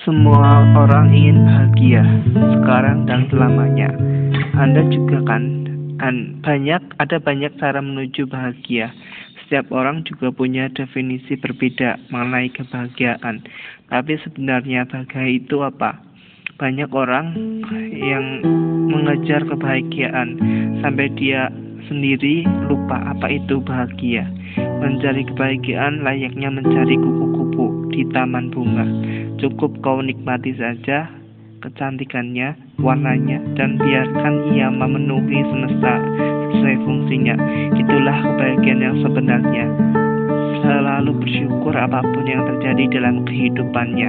Semua orang ingin bahagia sekarang dan selamanya. Anda juga kan? An banyak ada banyak cara menuju bahagia. Setiap orang juga punya definisi berbeda mengenai kebahagiaan. Tapi sebenarnya bahagia itu apa? Banyak orang yang mengejar kebahagiaan sampai dia sendiri lupa apa itu bahagia. Mencari kebahagiaan layaknya mencari kupu-kupu di taman bunga. Cukup kau nikmati saja kecantikannya, warnanya, dan biarkan ia memenuhi semesta sesuai fungsinya. Itulah kebahagiaan yang sebenarnya. Selalu bersyukur apa pun yang terjadi dalam kehidupannya.